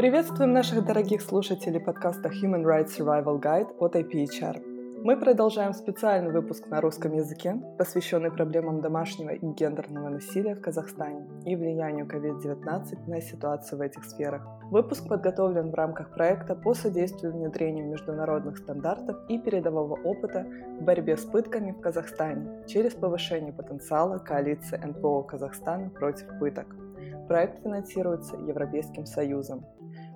Приветствуем наших дорогих слушателей подкаста Human Rights Survival Guide от IPHR. Мы продолжаем специальный выпуск на русском языке, посвященный проблемам домашнего и гендерного насилия в Казахстане и влиянию COVID-19 на ситуацию в этих сферах. Выпуск подготовлен в рамках проекта по содействию внедрению международных стандартов и передового опыта в борьбе с пытками в Казахстане через повышение потенциала коалиции НПО Казахстана против пыток. Проект финансируется Европейским Союзом.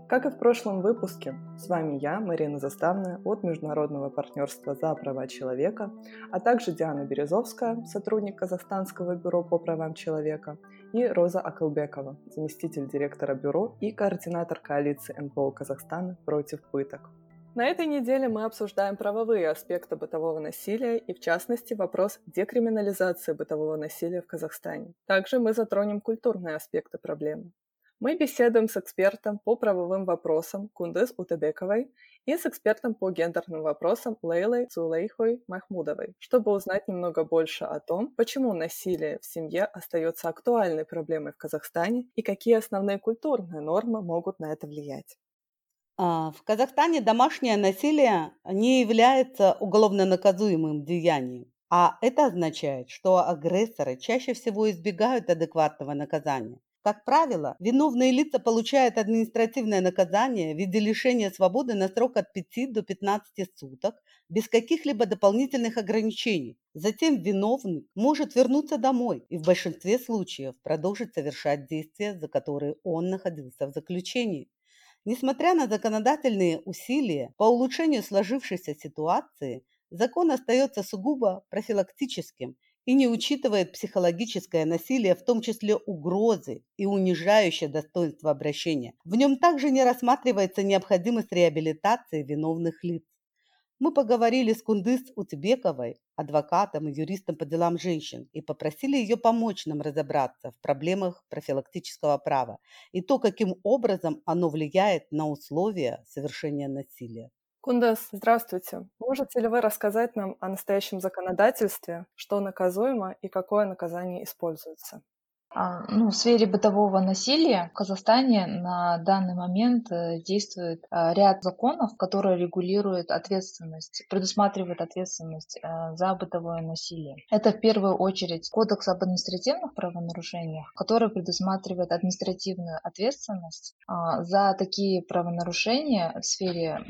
Как и в прошлом выпуске, с вами я, Марина Заставная от Международного партнерства за права человека, а также Диана Березовская, сотрудник Казахстанского бюро по правам человека, и Роза Акылбекова, заместитель директора бюро и координатор коалиции НПО Казахстана против пыток. На этой неделе мы обсуждаем правовые аспекты бытового насилия и, в частности, вопрос декриминализации бытового насилия в Казахстане. Также мы затронем культурные аспекты проблемы. Мы беседуем с экспертом по правовым вопросам Кундыз Утебековой и с экспертом по гендерным вопросам Лейлой Цулейхой Махмудовой, чтобы узнать немного больше о том, почему насилие в семье остается актуальной проблемой в Казахстане и какие основные культурные нормы могут на это влиять. А, в Казахстане домашнее насилие не является уголовно наказуемым деянием. А это означает, что агрессоры чаще всего избегают адекватного наказания. Как правило, виновные лица получают административное наказание в виде лишения свободы на срок от 5 до 15 суток без каких-либо дополнительных ограничений. Затем виновный может вернуться домой и в большинстве случаев продолжить совершать действия, за которые он находился в заключении. Несмотря на законодательные усилия по улучшению сложившейся ситуации, закон остается сугубо профилактическим и не учитывает психологическое насилие, в том числе угрозы и унижающее достоинство обращения. В нем также не рассматривается необходимость реабилитации виновных лиц. Мы поговорили с Кундыс Утбековой, адвокатом и юристом по делам женщин, и попросили ее помочь нам разобраться в проблемах профилактического права и то, каким образом оно влияет на условия совершения насилия. Кундас, здравствуйте. Можете ли вы рассказать нам о настоящем законодательстве, что наказуемо и какое наказание используется? А, ну, в сфере бытового насилия в Казахстане на данный момент э, действует а, ряд законов, которые регулируют ответственность, предусматривают ответственность э, за бытовое насилие. Это в первую очередь Кодекс об административных правонарушениях, который предусматривает административную ответственность а, за такие правонарушения в сфере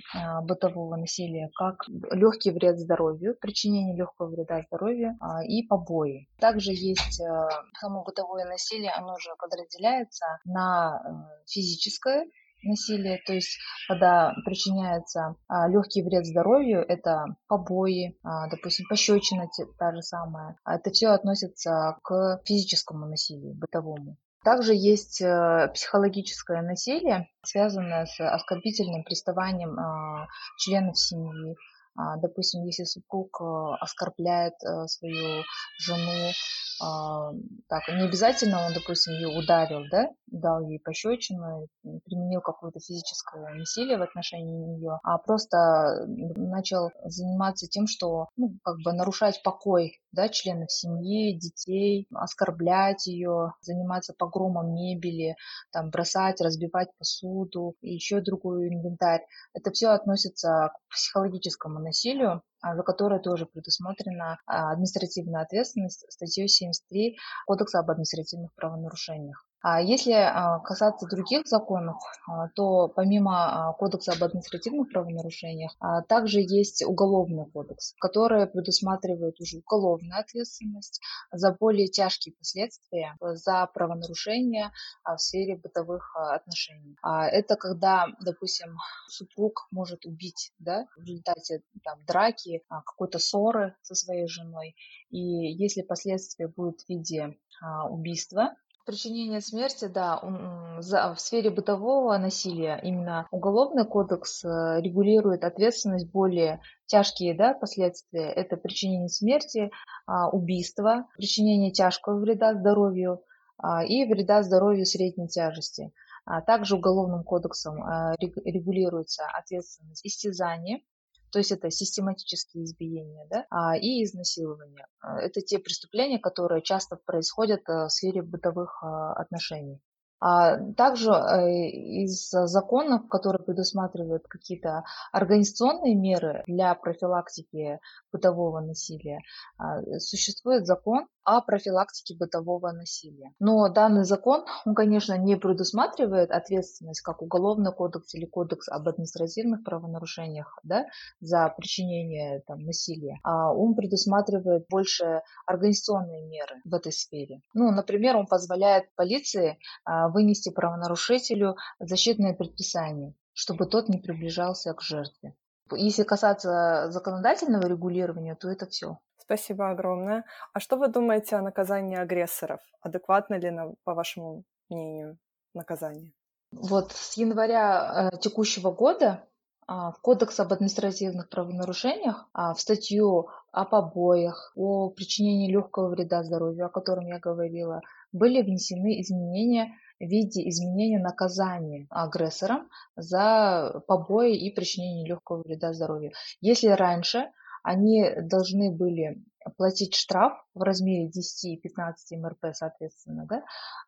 бытового насилия, как легкий вред здоровью, причинение легкого вреда здоровью и побои. Также есть э, само бытовое насилие, оно же подразделяется на э, физическое насилие, то есть когда причиняется а, легкий вред здоровью, это побои, а, допустим, пощечина та же самая. А это все относится к физическому насилию, бытовому. Также есть э, психологическое насилие, связанное с оскорбительным приставанием а, членов семьи. Допустим, если супруг оскорбляет свою жену, а, так, не обязательно он, допустим, ее ударил, да, дал ей пощечину, применил какое-то физическое насилие в отношении нее, а просто начал заниматься тем, что, ну, как бы нарушать покой, да, членов семьи, детей, оскорблять ее, заниматься погромом мебели, там, бросать, разбивать посуду и еще другой инвентарь. Это все относится к психологическому насилию, а, за которое тоже предусмотрена а, административная ответственность статьей 73 Кодекса об административных правонарушениях. А если а, касаться других законов, а, то помимо Кодекса об административных правонарушениях, также есть Уголовный кодекс, который предусматривает уже уголовную ответственность за более тяжкие последствия за правонарушения в сфере бытовых отношений. Это когда, допустим, супруг может убить да, в результате там, драки, какой-то ссоры со своей женой, и если последствия будут в виде убийства, Причинение смерти, да, в сфере бытового насилия именно Уголовный кодекс э, регулирует ответственность более тяжкие да, последствия. Это причинение смерти, а, убийство, причинение тяжкого вреда здоровью а, и вреда здоровью средней тяжести. А также Уголовным кодексом регулируется ответственность истязания, то есть это систематические избиения да, а, и изнасилования. А, это те преступления, которые часто происходят э, в сфере бытовых а, отношений. А также из законов, которые предусматривают какие-то организационные меры для профилактики бытового насилия, а, существует закон о профилактике бытового насилия. Но данный закон, он, конечно, не предусматривает ответственность, как Уголовный кодекс или Кодекс об административных правонарушениях да, за причинение там, насилия. А он предусматривает больше организационные меры в этой сфере. Ну, например, он позволяет полиции а, вынести правонарушителю защитное предписание, чтобы тот не приближался к жертве. Если касаться законодательного регулирования, то это все. Спасибо огромное. А что вы думаете о наказании агрессоров? Адекватно ли, по вашему мнению, наказание? Вот с января э, текущего года а, в Кодекс об административных правонарушениях, а, в статью о побоях, о причинении легкого вреда здоровью, о котором я говорила, были внесены изменения в виде изменения наказания агрессорам за побои и причинение легкого вреда здоровью. Если раньше они должны были платить штраф в размере 10 и 15 МРП, соответственно, да,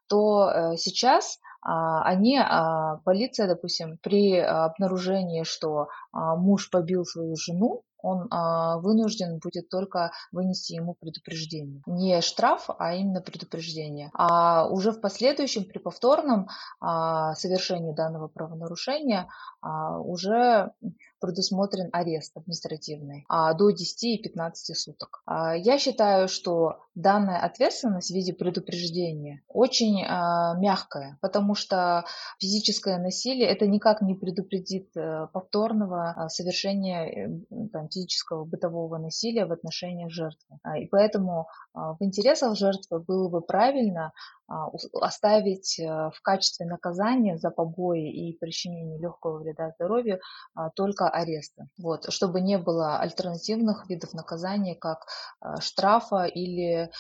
то э, сейчас а, они, а, полиция, допустим, при обнаружении, что а, муж побил свою жену, он а, вынужден будет только вынести ему предупреждение. Не штраф, а именно предупреждение. А уже в последующем при повторном а, совершении данного правонарушения а, уже предусмотрен арест административный а, до 10 и 15 суток. А, я считаю, что данная ответственность в виде предупреждения очень а, мягкая, потому что физическое насилие это никак не предупредит а, повторного а, совершения э, там, физического бытового насилия в отношении жертвы. И поэтому в интересах жертвы было бы правильно оставить э, в качестве наказания за побои и причинение легкого вреда здоровью а, только ареста, вот, чтобы не было альтернативных видов наказания, как а, штрафа или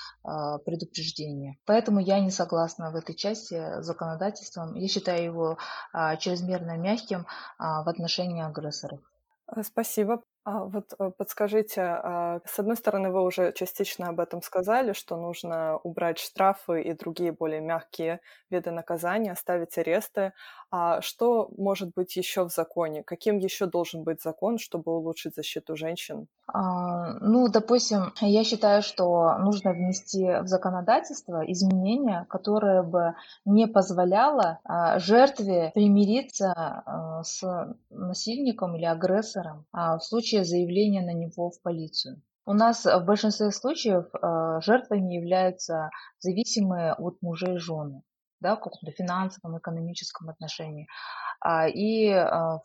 предупреждения. Поэтому я не согласна в этой части с законодательством. Я считаю его чрезмерно мягким в отношении агрессоров. Э, спасибо. А вот э, подскажите, а, с одной стороны, вы уже частично об этом сказали, что нужно убрать штрафы и другие более мягкие виды наказания, оставить аресты. А что может быть еще в законе? Каким еще должен быть закон, чтобы улучшить защиту женщин? А, ну, допустим, я считаю, что нужно внести в законодательство изменения, которые бы не позволяло а, жертве примириться а, с насильником или агрессором а, в случае заявления на него в полицию. У нас в большинстве случаев э, жертвами являются зависимые от мужей жены да, в каком-то финансовом, экономическом отношении. А, и а,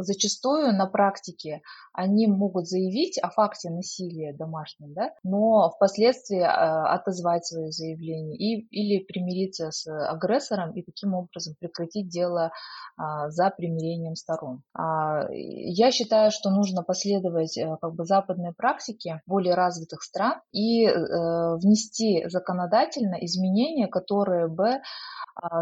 зачастую на практике они могут заявить о факте насилия домашнего, да, но впоследствии а, отозвать свое заявление и, или примириться с агрессором и таким образом прекратить дело за примирением сторон. Я считаю, что нужно последовать э, как бы западной практике более развитых стран и э, внести законодательно изменения, которые бы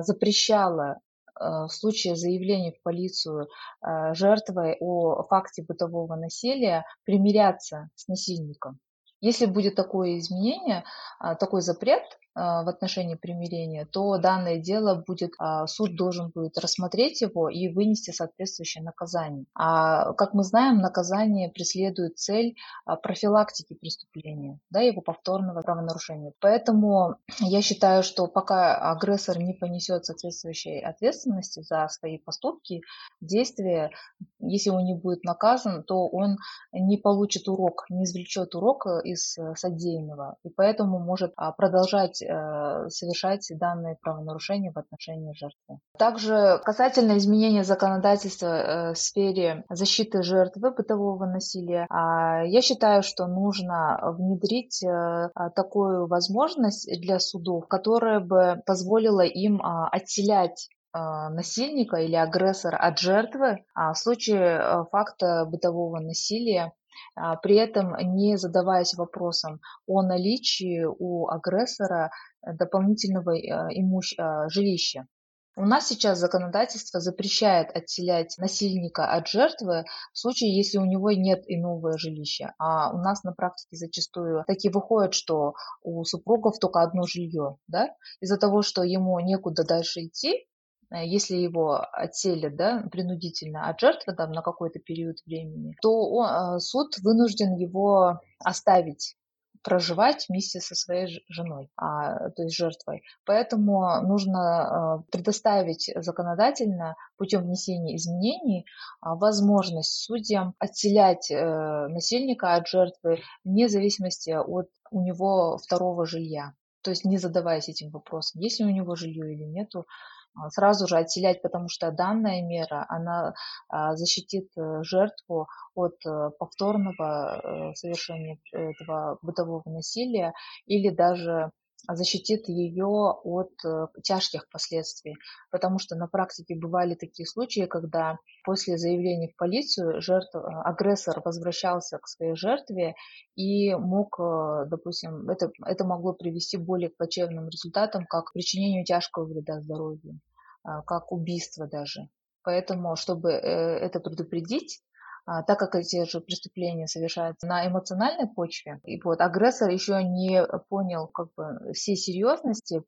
запрещало в случае заявления в полицию э, жертвой о факте бытового насилия примиряться с насильником. Если будет такое изменение, а, такой запрет, в отношении примирения, то данное дело будет, а, суд должен будет рассмотреть его и вынести соответствующее наказание. А как мы знаем, наказание преследует цель а, профилактики преступления, да, его повторного правонарушения. Поэтому я считаю, что пока агрессор не понесет соответствующей ответственности за свои поступки, действия, если он не будет наказан, то он не получит урок, не извлечет урок из э, содеянного, и поэтому может продолжать Э, совершать данные правонарушения в отношении жертвы. Также касательно изменения законодательства э, в сфере защиты жертвы бытового насилия, а, я считаю, что нужно внедрить э, такую возможность для судов, которая бы позволила им а, отселять насильника или агрессора от жертвы а в случае факта бытового насилия при этом не задаваясь вопросом о наличии у агрессора дополнительного э, имущ... А, жилища. У нас сейчас законодательство запрещает отселять насильника от жертвы в случае, если у него нет иного жилища. А у нас на практике зачастую таки выходит, что у супругов только одно жилье. Да? Из-за того, что ему некуда дальше идти, э, если его отселят да, принудительно от жертвы там, на какой-то период времени, то он, э, суд вынужден его оставить проживать вместе со своей женой, а, то есть жертвой. Поэтому нужно э, предоставить законодательно путем внесения изменений а, возможность судьям отселять э, насильника от жертвы вне зависимости от у него второго жилья. То есть не задаваясь этим вопросом, есть ли у него жилье или нету, сразу же отселять, потому что данная мера, она а, защитит э, жертву от э, повторного э, совершения этого бытового насилия или даже защитит ее от э, тяжких последствий. Потому что на практике бывали такие случаи, когда после заявления в полицию жертв, э, агрессор возвращался к своей жертве и мог, э, допустим, это, это могло привести более к плачевным результатам, как причинению тяжкого вреда здоровью, как убийство даже. Поэтому, чтобы это предупредить, а, так как эти же преступления совершаются на эмоциональной почве, и вот агрессор еще не понял как бы всей серьезности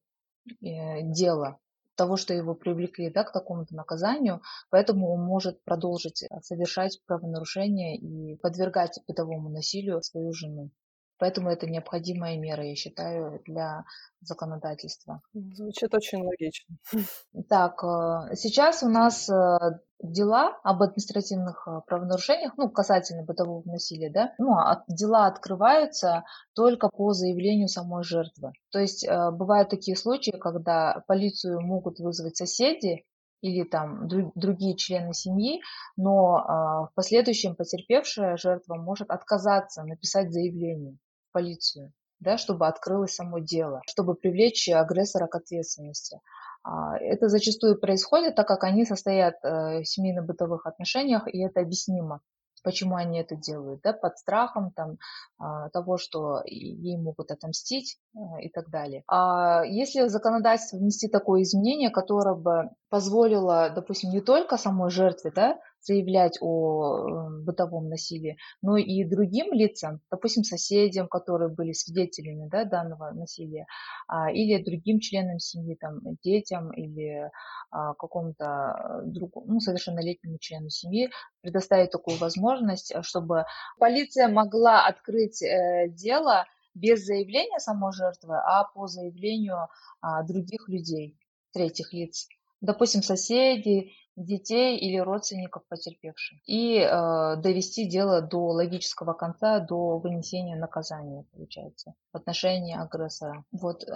э, дела, того, что его привлекли да, к такому-то наказанию, поэтому он может продолжить совершать правонарушения и подвергать бытовому насилию свою жену. Поэтому это необходимая мера, я считаю, для законодательства. Звучит очень логично. Так, э, сейчас у нас э, дела об административных э, правонарушениях, ну, касательно бытового насилия, да, ну, а дела открываются только по заявлению самой жертвы. То есть бывают такие случаи, когда полицию могут вызвать соседи, или там другие члены семьи, но в последующем потерпевшая жертва может отказаться написать заявление полицию, да, чтобы открылось само дело, чтобы привлечь агрессора к ответственности. А, это зачастую происходит, так как они состоят э, в семейно-бытовых отношениях, и это объяснимо почему они это делают, да, под страхом там, а, того, что ей могут отомстить э, и так далее. А если в законодательство внести такое изменение, которое бы позволило, допустим, не только самой жертве да, заявлять о э, бытовом насилии, но и другим лицам, допустим, соседям, которые были свидетелями да, данного насилия, а, или другим членам семьи, там, детям или а, какому-то другому, ну, совершеннолетнему члену семьи, предоставить такую возможность, э, чтобы полиция могла открыть э, дело без заявления самой жертвы, а по заявлению а, других людей, третьих лиц допустим, соседей, детей или родственников потерпевших. И э, довести дело до логического конца, до вынесения наказания, получается, в отношении агрессора. Вот э,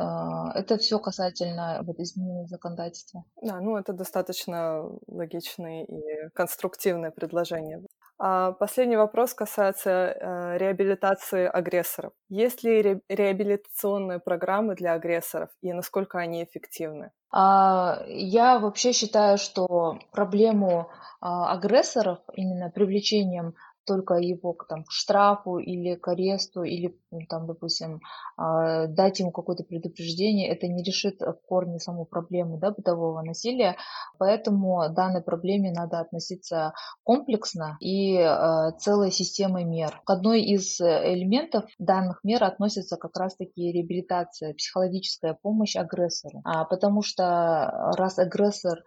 это все касательно вот, изменения законодательства. Да, ну это достаточно логичные и конструктивные предложения. А последний вопрос касается э, реабилитации агрессоров. Есть ли ре- реабилитационные программы для агрессоров и насколько они эффективны? А, я вообще считаю, что проблему а, агрессоров именно привлечением только его там, к штрафу или к аресту, или, ну, там, допустим, а, дать ему какое-то предупреждение, это не решит в корне саму проблему да, бытового насилия. Поэтому данной проблеме надо относиться комплексно и а, целой системой мер. К одной из элементов данных мер относится как раз-таки реабилитация, психологическая помощь агрессору. А, потому что раз агрессор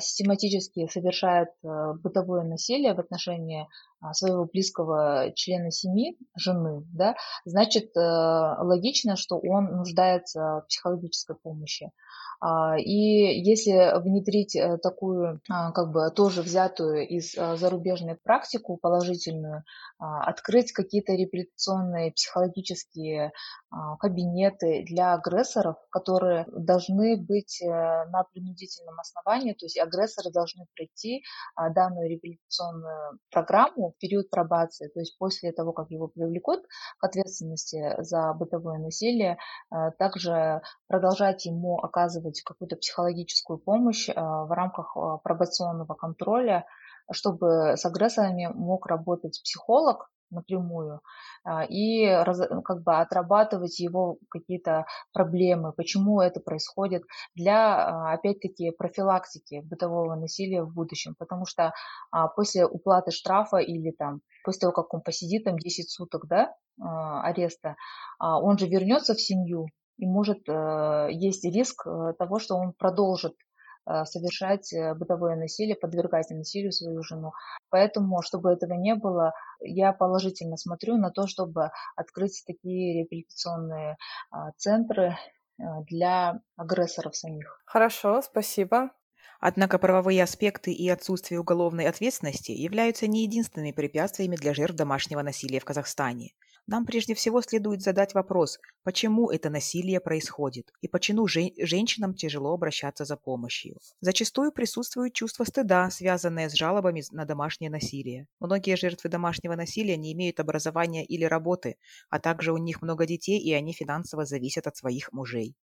систематически совершает бытовое насилие в отношении а, своего близкого члена семьи, жены, да, значит, э, логично, что он нуждается в психологической помощи. А, и если внедрить э, такую, а, как бы тоже взятую из зарубежной практику положительную, открыть какие-то реабилитационные психологические кабинеты для агрессоров, которые должны быть э, на принудительном основании, то есть агрессоры должны пройти данную реабилитационную программу, в период пробации, то есть после того, как его привлекут к ответственности за бытовое насилие, э, также продолжать ему оказывать какую-то психологическую помощь э, в рамках э, пробационного контроля, чтобы с агрессорами мог работать психолог, напрямую а, и ну, как бы отрабатывать его какие-то проблемы, почему это происходит для, опять-таки, профилактики бытового насилия в будущем. Потому что после уплаты штрафа или там после того, как он посидит там 10 суток, да, ареста, он же вернется в семью, и может э, есть риск э, того, что он продолжит Э, совершать бытовое насилие, подвергать насилию свою жену. Поэтому, чтобы этого не было, я положительно смотрю на то, чтобы открыть такие реабилитационные центры для агрессоров самих. Хорошо, спасибо. Однако правовые аспекты и отсутствие уголовной ответственности являются не единственными препятствиями для жертв домашнего насилия в Казахстане. Нам прежде всего следует задать вопрос, почему это насилие происходит и почему жен- женщинам тяжело обращаться за помощью. Зачастую присутствует чувство стыда, связанное с жалобами на домашнее насилие. Многие жертвы домашнего насилия не имеют образования или работы, а также у них много детей и они финансово зависят от своих мужей.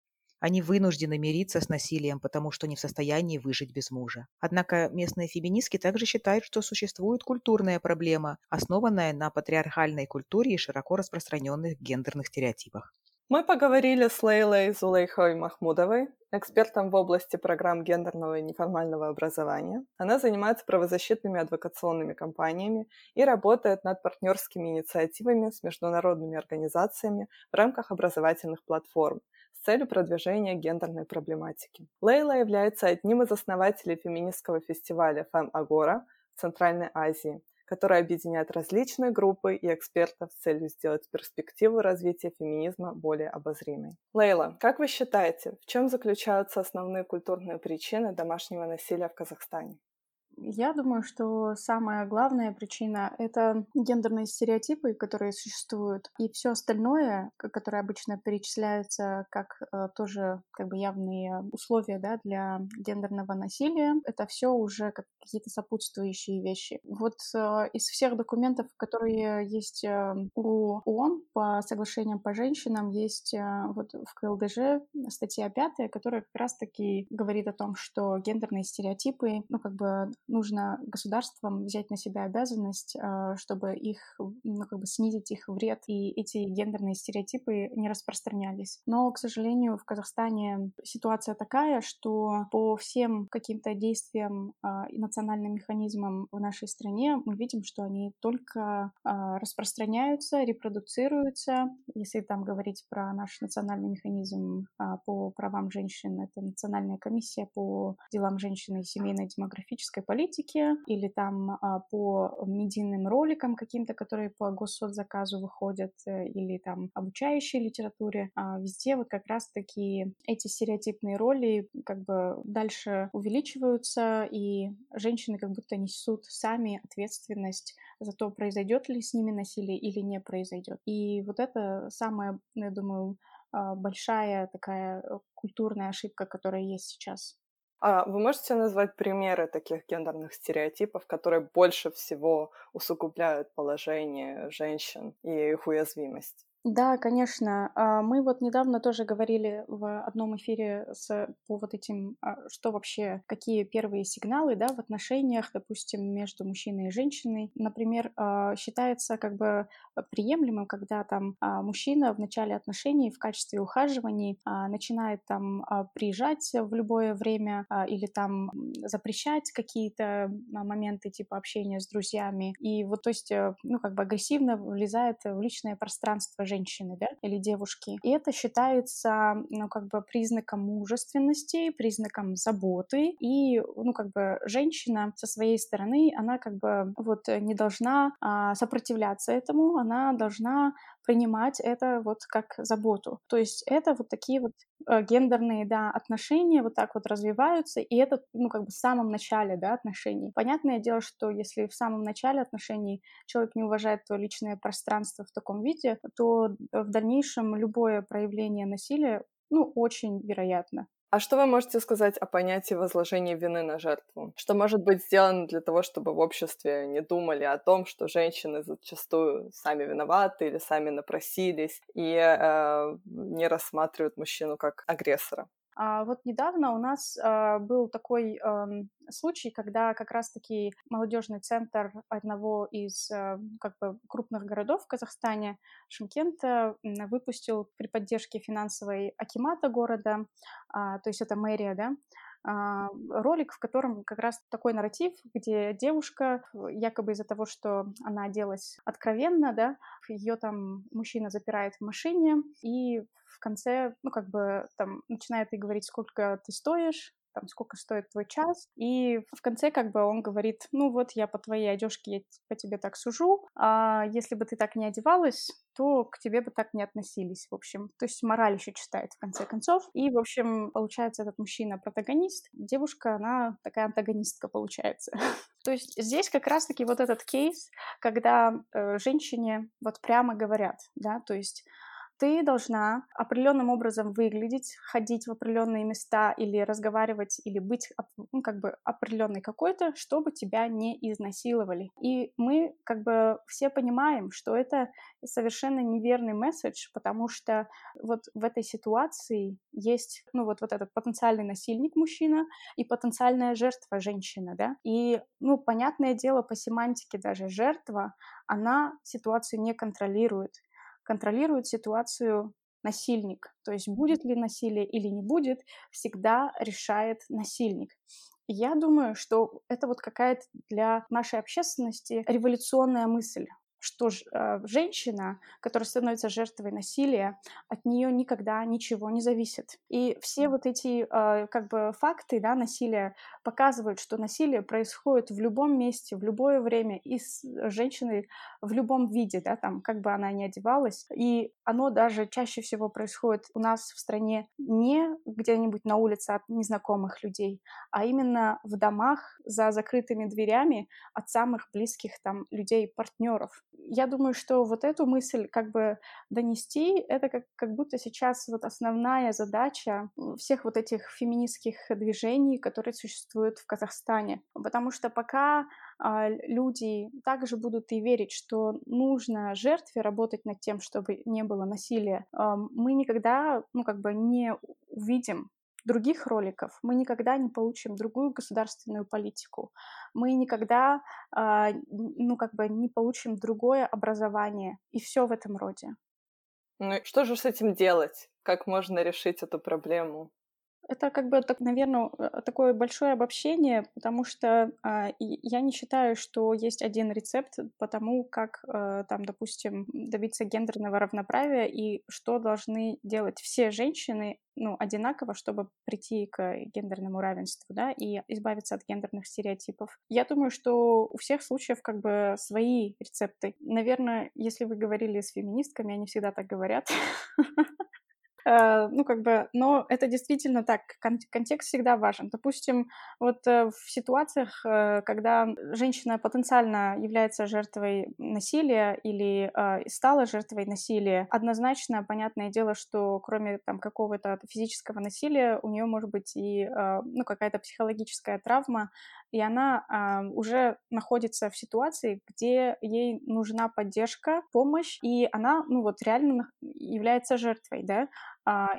Они вынуждены мириться с насилием, потому что не в состоянии выжить без мужа. Однако местные феминистки также считают, что существует культурная проблема, основанная на патриархальной культуре и широко распространенных гендерных стереотипах. Мы поговорили с Лейлой Зулейхой Махмудовой, экспертом в области программ гендерного и неформального образования. Она занимается правозащитными адвокационными кампаниями и работает над партнерскими инициативами с международными организациями в рамках образовательных платформ, с целью продвижения гендерной проблематики. Лейла является одним из основателей феминистского фестиваля «Фэм Агора» в Центральной Азии, который объединяет различные группы и экспертов с целью сделать перспективу развития феминизма более обозримой. Лейла, как вы считаете, в чем заключаются основные культурные причины домашнего насилия в Казахстане? Я думаю, что самая главная причина — это гендерные стереотипы, которые существуют, и все остальное, которое обычно перечисляется как э, тоже как бы явные условия да, для гендерного насилия, это все уже как какие-то сопутствующие вещи. Вот э, из всех документов, которые есть э, у ООН по соглашениям по женщинам, есть вот в КЛДЖ статья пятая, которая как раз-таки говорит о том, что гендерные стереотипы, ну как бы нужно государствам взять на себя обязанность, а, чтобы их, ну, как бы снизить их вред, и эти гендерные стереотипы не распространялись. Но, к сожалению, в Казахстане ситуация такая, что по всем каким-то действиям а, и национальным механизмам в нашей стране мы видим, что они только а, распространяются, репродуцируются. Если там говорить про наш национальный механизм по правам женщин, это Национальная комиссия по делам женщины и семейной демографической политики, политики или там а, по медийным роликам каким-то, которые по госсоцзаказу выходят, э, или там обучающей литературе, а, везде вот как раз-таки эти стереотипные роли как бы дальше увеличиваются, и женщины как будто несут сами ответственность за то, произойдет ли с ними насилие или не произойдет. И вот это самая, я думаю, а, большая такая э, культурная ошибка, которая есть сейчас. А вы можете назвать примеры таких гендерных стереотипов, которые больше всего усугубляют положение женщин и их уязвимость? Да, конечно. А, мы вот недавно тоже говорили в одном эфире с, по вот этим, а, что вообще, какие первые сигналы, да, в отношениях, допустим, между мужчиной и женщиной. Например, а, считается как бы приемлемым, когда там мужчина в начале отношений в качестве ухаживаний начинает там приезжать в любое время или там запрещать какие-то моменты типа общения с друзьями. И вот, то есть, э, ну, как бы агрессивно влезает в личное пространство женщины, да, или девушки. И это считается, ну, как бы признаком мужественности, признаком заботы. И, ну, как бы женщина со своей стороны, она как бы вот не должна а, сопротивляться этому, она должна принимать это вот как заботу. То есть это вот такие вот э, гендерные, да, отношения вот так вот развиваются, и это, ну, как бы в самом начале, да, отношений. Понятное дело, что если в самом начале отношений человек не уважает твое личное пространство в таком виде, то в дальнейшем любое проявление насилия, ну, очень вероятно. А что вы можете сказать о понятии возложения вины на жертву? Что может быть сделано для того, чтобы в обществе не думали о том, что женщины зачастую сами виноваты или сами напросились и э, не рассматривают мужчину как агрессора? А вот недавно у нас а, был такой а, случай, когда как раз-таки молодежный центр одного из а, как бы крупных городов в Казахстане, Шимкента, выпустил при поддержке финансовой акимата города, а, то есть это мэрия, да, ролик, в котором как раз такой нарратив, где девушка, якобы из-за того, что она оделась откровенно, да, ее там мужчина запирает в машине, и в конце, ну, как бы там начинает ей говорить, сколько ты стоишь, там, сколько стоит твой час. И в конце как бы он говорит, ну вот я по твоей одежке, я по тебе так сужу, а если бы ты так не одевалась, то к тебе бы так не относились, в общем. То есть мораль еще читает в конце концов. И, в общем, получается, этот мужчина протагонист, девушка, она такая антагонистка получается. То есть здесь как раз-таки вот этот кейс, когда э, женщине вот прямо говорят, да, то есть ты должна определенным образом выглядеть, ходить в определенные места или разговаривать, или быть ну, как бы определенной какой-то, чтобы тебя не изнасиловали. И мы как бы все понимаем, что это совершенно неверный месседж, потому что вот в этой ситуации есть, ну вот, вот этот потенциальный насильник мужчина и потенциальная жертва женщина, да, и, ну, понятное дело, по семантике даже жертва, она ситуацию не контролирует, контролирует ситуацию насильник. То есть будет ли насилие или не будет, всегда решает насильник. я думаю, что это вот какая-то для нашей общественности революционная мысль что э, женщина, которая становится жертвой насилия, от нее никогда ничего не зависит. И все вот эти э, как бы факты да, насилия показывают, что насилие происходит в любом месте, в любое время и с женщиной в любом виде, да, там, как бы она ни одевалась. И оно даже чаще всего происходит у нас в стране не где-нибудь на улице от незнакомых людей, а именно в домах за закрытыми дверями от самых близких там людей, партнеров я думаю, что вот эту мысль как бы донести, это как, как будто сейчас вот основная задача всех вот этих феминистских движений, которые существуют в Казахстане. Потому что пока а, люди также будут и верить, что нужно жертве работать над тем, чтобы не было насилия, а, мы никогда, ну, как бы не увидим других роликов, мы никогда не получим другую государственную политику, мы никогда, э, ну, как бы не получим другое образование, и все в этом роде. Ну что же с этим делать? Как можно решить эту проблему? Это как бы, так, наверное, э, такое большое обобщение, потому что э, я не считаю, что есть один рецепт по тому, как, э, там, допустим, добиться гендерного равноправия и что должны делать все женщины, ну, одинаково, чтобы прийти к гендерному равенству, да, и избавиться от гендерных стереотипов. Я думаю, что у всех случаев как бы свои рецепты. Наверное, если вы говорили с феминистками, они всегда так говорят. Э, ну, как бы, но это действительно так, кон- контекст всегда важен. Допустим, вот э, в ситуациях, э, когда женщина потенциально является жертвой насилия или стала жертвой насилия, однозначно, понятное дело, что кроме там какого-то физического насилия, у нее может быть и ну, какая-то психологическая травма, и она а, уже находится в ситуации, где ей нужна поддержка, помощь, и она, ну вот, реально является жертвой, да,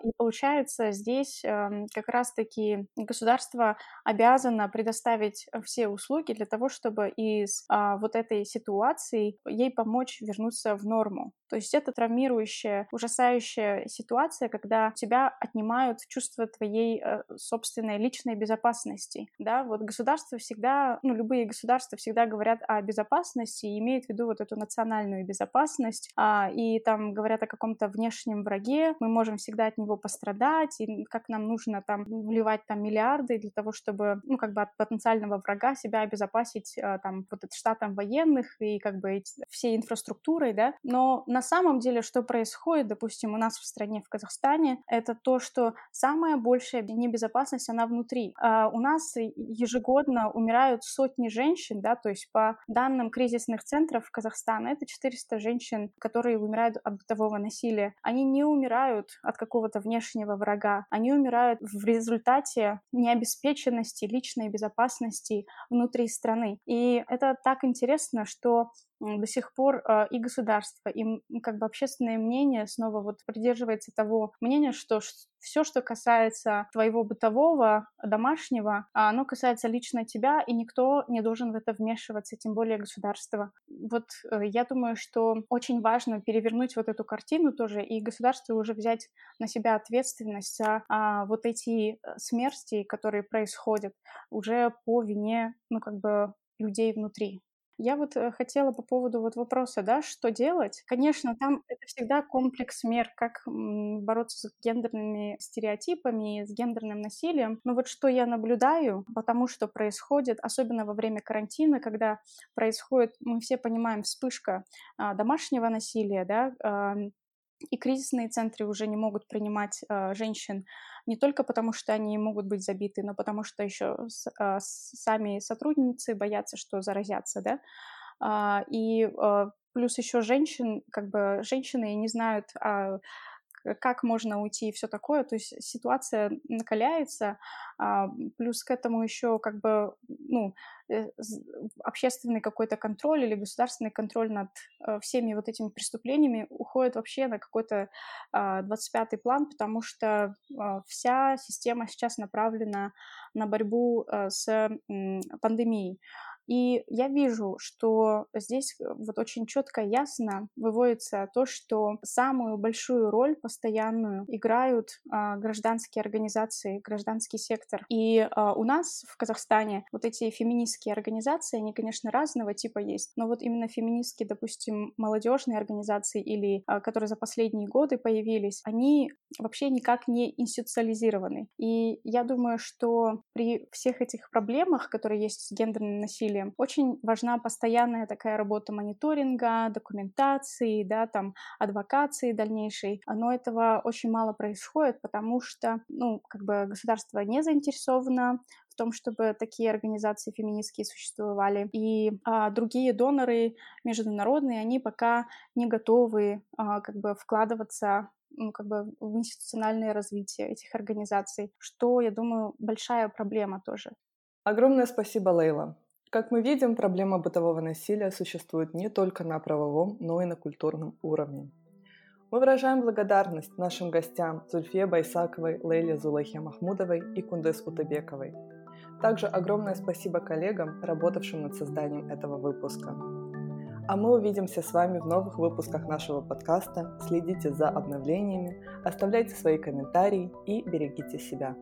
и получается, здесь эм, как раз-таки государство обязано предоставить все услуги для того, чтобы из а, вот этой ситуации ей помочь вернуться в норму. То есть это травмирующая, ужасающая ситуация, когда тебя отнимают чувство твоей э, собственной личной безопасности. Да, вот государство всегда, ну, любые государства всегда говорят о безопасности и имеют в виду вот эту национальную безопасность, а, и там говорят о каком-то внешнем враге, мы можем всегда от него пострадать, и как нам нужно там вливать там миллиарды для того, чтобы, ну, как бы от потенциального врага себя обезопасить э, там вот от штатом военных и как бы всей инфраструктурой, да. Но на самом деле, что происходит, допустим, у нас в стране, в Казахстане, это то, что самая большая небезопасность, она внутри. А у нас ежегодно умирают сотни женщин, да, то есть по данным кризисных центров Казахстана, это 400 женщин, которые умирают от бытового насилия. Они не умирают от какого-то внешнего врага. Они умирают в результате необеспеченности личной безопасности внутри страны. И это так интересно, что до сих пор э, и государство, и как бы общественное мнение снова вот придерживается того мнения, что все, что касается твоего бытового, домашнего, а оно касается лично тебя, и никто не должен в это вмешиваться, тем более государство. Вот э, я думаю, что очень важно перевернуть вот эту картину тоже, и государство уже взять на себя ответственность за а, вот эти э, смерти, которые происходят уже по вине, ну, как бы людей внутри. Я вот э, хотела по поводу вот вопроса, да, что делать. Конечно, там это всегда комплекс мер, как бороться с гендерными стереотипами, с гендерным насилием. Но вот что я наблюдаю, потому что происходит, особенно во время карантина, когда происходит, мы все понимаем, вспышка а, домашнего насилия, да, и кризисные центры уже не могут принимать э, женщин не только потому, что они могут быть забиты, но потому что еще с, э, сами сотрудницы боятся, что заразятся, да. Э, и э, плюс еще женщин, как бы женщины не знают, э, как можно уйти и все такое. То есть ситуация накаляется, а, плюс к этому еще как бы ну, э, общественный какой-то контроль или государственный контроль над э, всеми вот этими преступлениями уходит вообще на какой-то 25-й а, план, потому что а, вся система сейчас направлена на борьбу э, с пандемией. И я вижу, что здесь э, вот очень четко, ясно выводится то, что самую большую роль постоянную играют а, гражданские организации, гражданский сектор. И а, у нас в Казахстане вот эти феминистские организации, они, конечно, разного типа есть, но вот именно феминистские, допустим, молодежные организации или а, которые за последние годы появились, они вообще никак не институциализированы. И я думаю, что при всех этих проблемах, которые есть с гендерным насилием, насилием. Очень важна постоянная такая работа мониторинга, документации, да, там, адвокации дальнейшей. Но этого очень мало происходит, потому что, ну, как бы государство не заинтересовано в том, чтобы такие организации феминистские существовали. И а, другие доноры международные, они пока не готовы а, как бы вкладываться ну, как бы в институциональное развитие этих организаций, что, я думаю, большая проблема тоже. Огромное спасибо, Лейла. Как мы видим, проблема бытового насилия существует не только на правовом, но и на культурном уровне. Мы выражаем благодарность нашим гостям Зульфе Байсаковой, Лейле Зулайхе Махмудовой и Кундес Утабековой. Также огромное спасибо коллегам, работавшим над созданием этого выпуска. А мы увидимся с вами в новых выпусках нашего подкаста. Следите за обновлениями, оставляйте свои комментарии и берегите себя.